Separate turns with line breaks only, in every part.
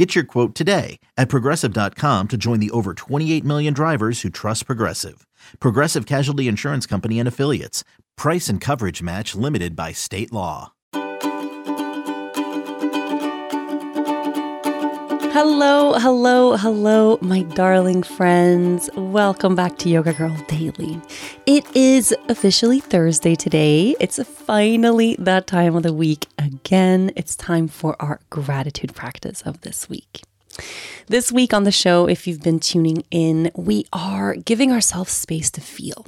Get your quote today at progressive.com to join the over 28 million drivers who trust Progressive. Progressive Casualty Insurance Company and Affiliates. Price and coverage match limited by state law.
Hello, hello, hello, my darling friends. Welcome back to Yoga Girl Daily. It is officially Thursday today. It's finally that time of the week again. It's time for our gratitude practice of this week. This week on the show, if you've been tuning in, we are giving ourselves space to feel,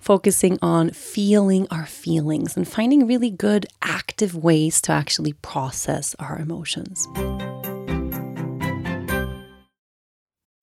focusing on feeling our feelings and finding really good active ways to actually process our emotions.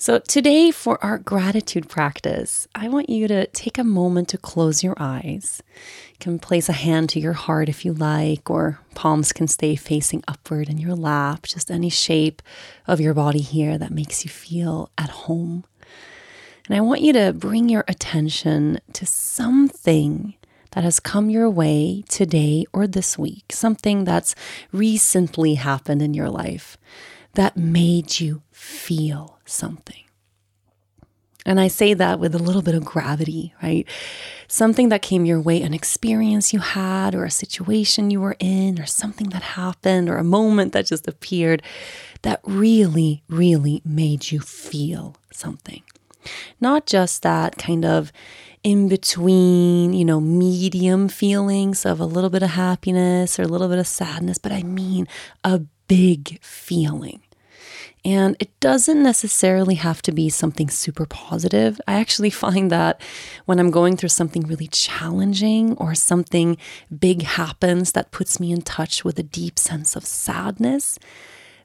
So, today for our gratitude practice, I want you to take a moment to close your eyes. You can place a hand to your heart if you like, or palms can stay facing upward in your lap, just any shape of your body here that makes you feel at home. And I want you to bring your attention to something that has come your way today or this week, something that's recently happened in your life that made you feel something. And I say that with a little bit of gravity, right? Something that came your way, an experience you had, or a situation you were in, or something that happened, or a moment that just appeared that really, really made you feel something. Not just that kind of in between, you know, medium feelings of a little bit of happiness or a little bit of sadness, but I mean a big feeling. And it doesn't necessarily have to be something super positive. I actually find that when I'm going through something really challenging or something big happens that puts me in touch with a deep sense of sadness,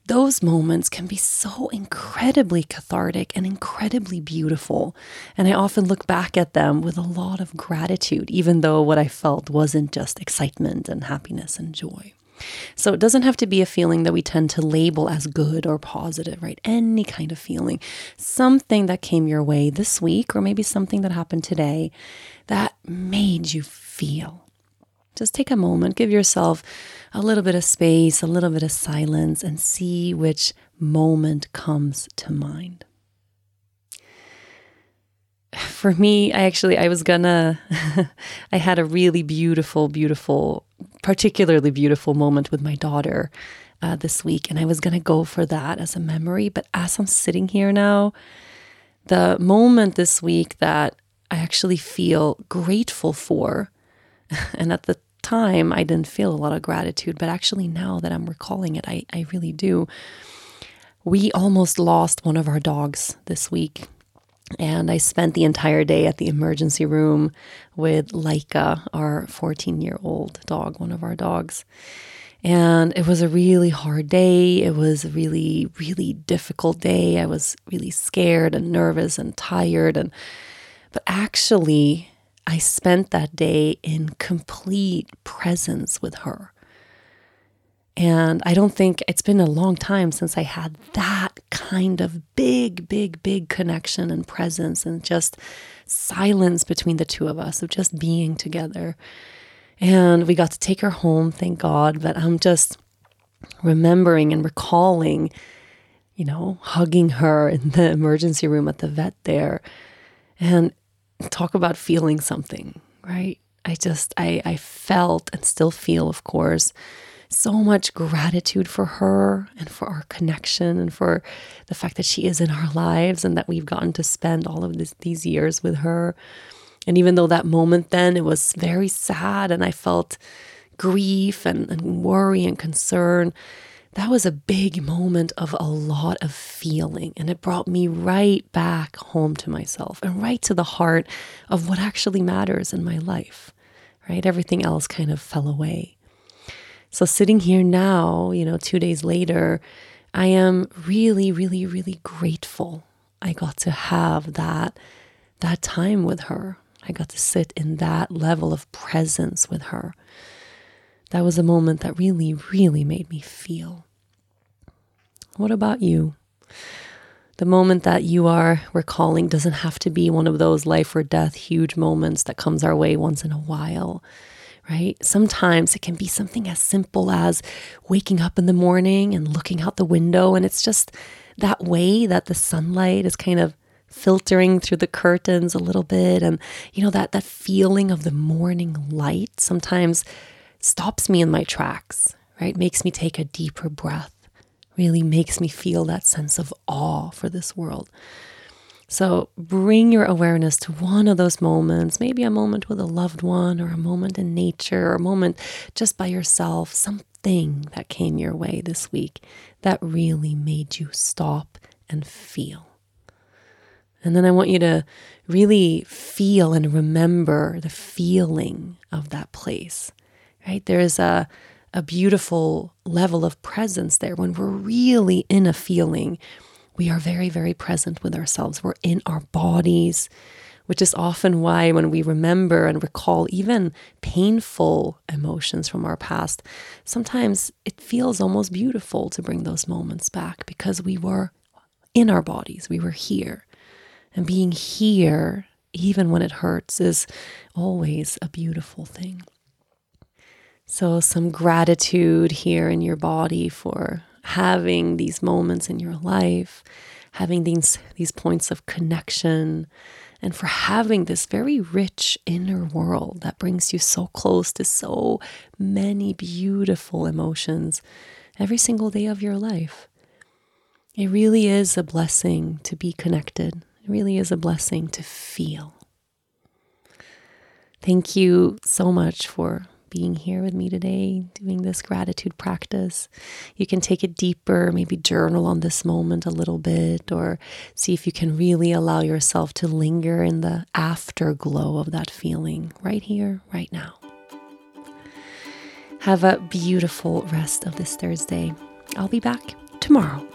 those moments can be so incredibly cathartic and incredibly beautiful. And I often look back at them with a lot of gratitude, even though what I felt wasn't just excitement and happiness and joy. So it doesn't have to be a feeling that we tend to label as good or positive, right? Any kind of feeling, something that came your way this week, or maybe something that happened today that made you feel. Just take a moment, give yourself a little bit of space, a little bit of silence, and see which moment comes to mind. For me, I actually I was gonna I had a really beautiful, beautiful, particularly beautiful moment with my daughter uh, this week, and I was gonna go for that as a memory. But as I'm sitting here now, the moment this week that I actually feel grateful for and at the time, I didn't feel a lot of gratitude, but actually, now that I'm recalling it, I, I really do. We almost lost one of our dogs this week. And I spent the entire day at the emergency room with Laika, our 14 year old dog, one of our dogs. And it was a really hard day. It was a really, really difficult day. I was really scared and nervous and tired. And but actually, I spent that day in complete presence with her. And I don't think it's been a long time since I had that kind of big, big, big connection and presence and just silence between the two of us of just being together. And we got to take her home, thank God. But I'm just remembering and recalling, you know, hugging her in the emergency room at the vet there and talk about feeling something, right? I just, I, I felt and still feel, of course, so much gratitude for her and for our connection and for the fact that she is in our lives and that we've gotten to spend all of this, these years with her. And even though that moment then it was very sad and I felt grief and, and worry and concern, that was a big moment of a lot of feeling. And it brought me right back home to myself and right to the heart of what actually matters in my life, right? Everything else kind of fell away. So, sitting here now, you know, two days later, I am really, really, really grateful I got to have that, that time with her. I got to sit in that level of presence with her. That was a moment that really, really made me feel. What about you? The moment that you are recalling doesn't have to be one of those life or death huge moments that comes our way once in a while right? Sometimes it can be something as simple as waking up in the morning and looking out the window, and it's just that way that the sunlight is kind of filtering through the curtains a little bit and you know that that feeling of the morning light sometimes stops me in my tracks right makes me take a deeper breath really makes me feel that sense of awe for this world so bring your awareness to one of those moments, maybe a moment with a loved one, or a moment in nature, or a moment just by yourself, something that came your way this week that really made you stop and feel. And then I want you to really feel and remember the feeling of that place, right? There is a, a beautiful level of presence there when we're really in a feeling we are very, very present with ourselves. We're in our bodies, which is often why when we remember and recall even painful emotions from our past, sometimes it feels almost beautiful to bring those moments back because we were in our bodies, we were here. And being here, even when it hurts, is always a beautiful thing. So, some gratitude here in your body for having these moments in your life, having these, these points of connection, and for having this very rich inner world that brings you so close to so many beautiful emotions every single day of your life. It really is a blessing to be connected. It really is a blessing to feel. Thank you so much for being here with me today, doing this gratitude practice. You can take it deeper, maybe journal on this moment a little bit, or see if you can really allow yourself to linger in the afterglow of that feeling right here, right now. Have a beautiful rest of this Thursday. I'll be back tomorrow.